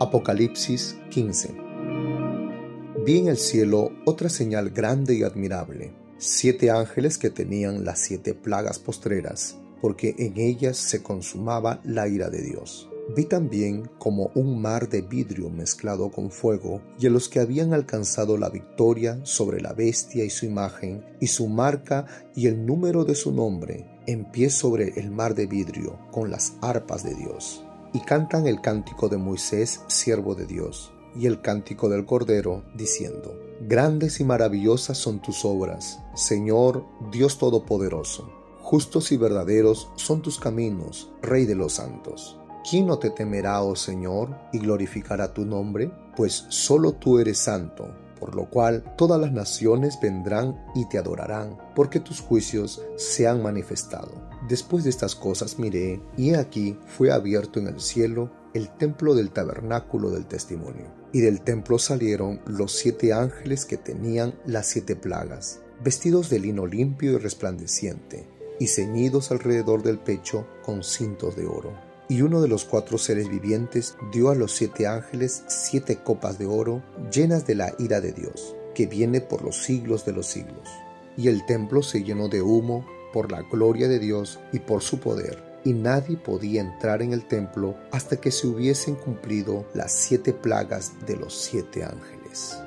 Apocalipsis 15 Vi en el cielo otra señal grande y admirable, siete ángeles que tenían las siete plagas postreras, porque en ellas se consumaba la ira de Dios. Vi también como un mar de vidrio mezclado con fuego, y a los que habían alcanzado la victoria sobre la bestia y su imagen, y su marca y el número de su nombre, en pie sobre el mar de vidrio, con las arpas de Dios y cantan el cántico de Moisés, siervo de Dios, y el cántico del Cordero, diciendo, Grandes y maravillosas son tus obras, Señor Dios Todopoderoso. Justos y verdaderos son tus caminos, Rey de los santos. ¿Quién no te temerá, oh Señor, y glorificará tu nombre? Pues solo tú eres santo por lo cual todas las naciones vendrán y te adorarán, porque tus juicios se han manifestado. Después de estas cosas miré, y aquí fue abierto en el cielo el templo del tabernáculo del testimonio. Y del templo salieron los siete ángeles que tenían las siete plagas, vestidos de lino limpio y resplandeciente, y ceñidos alrededor del pecho con cintos de oro y uno de los cuatro seres vivientes dio a los siete ángeles siete copas de oro llenas de la ira de Dios, que viene por los siglos de los siglos. Y el templo se llenó de humo por la gloria de Dios y por su poder, y nadie podía entrar en el templo hasta que se hubiesen cumplido las siete plagas de los siete ángeles.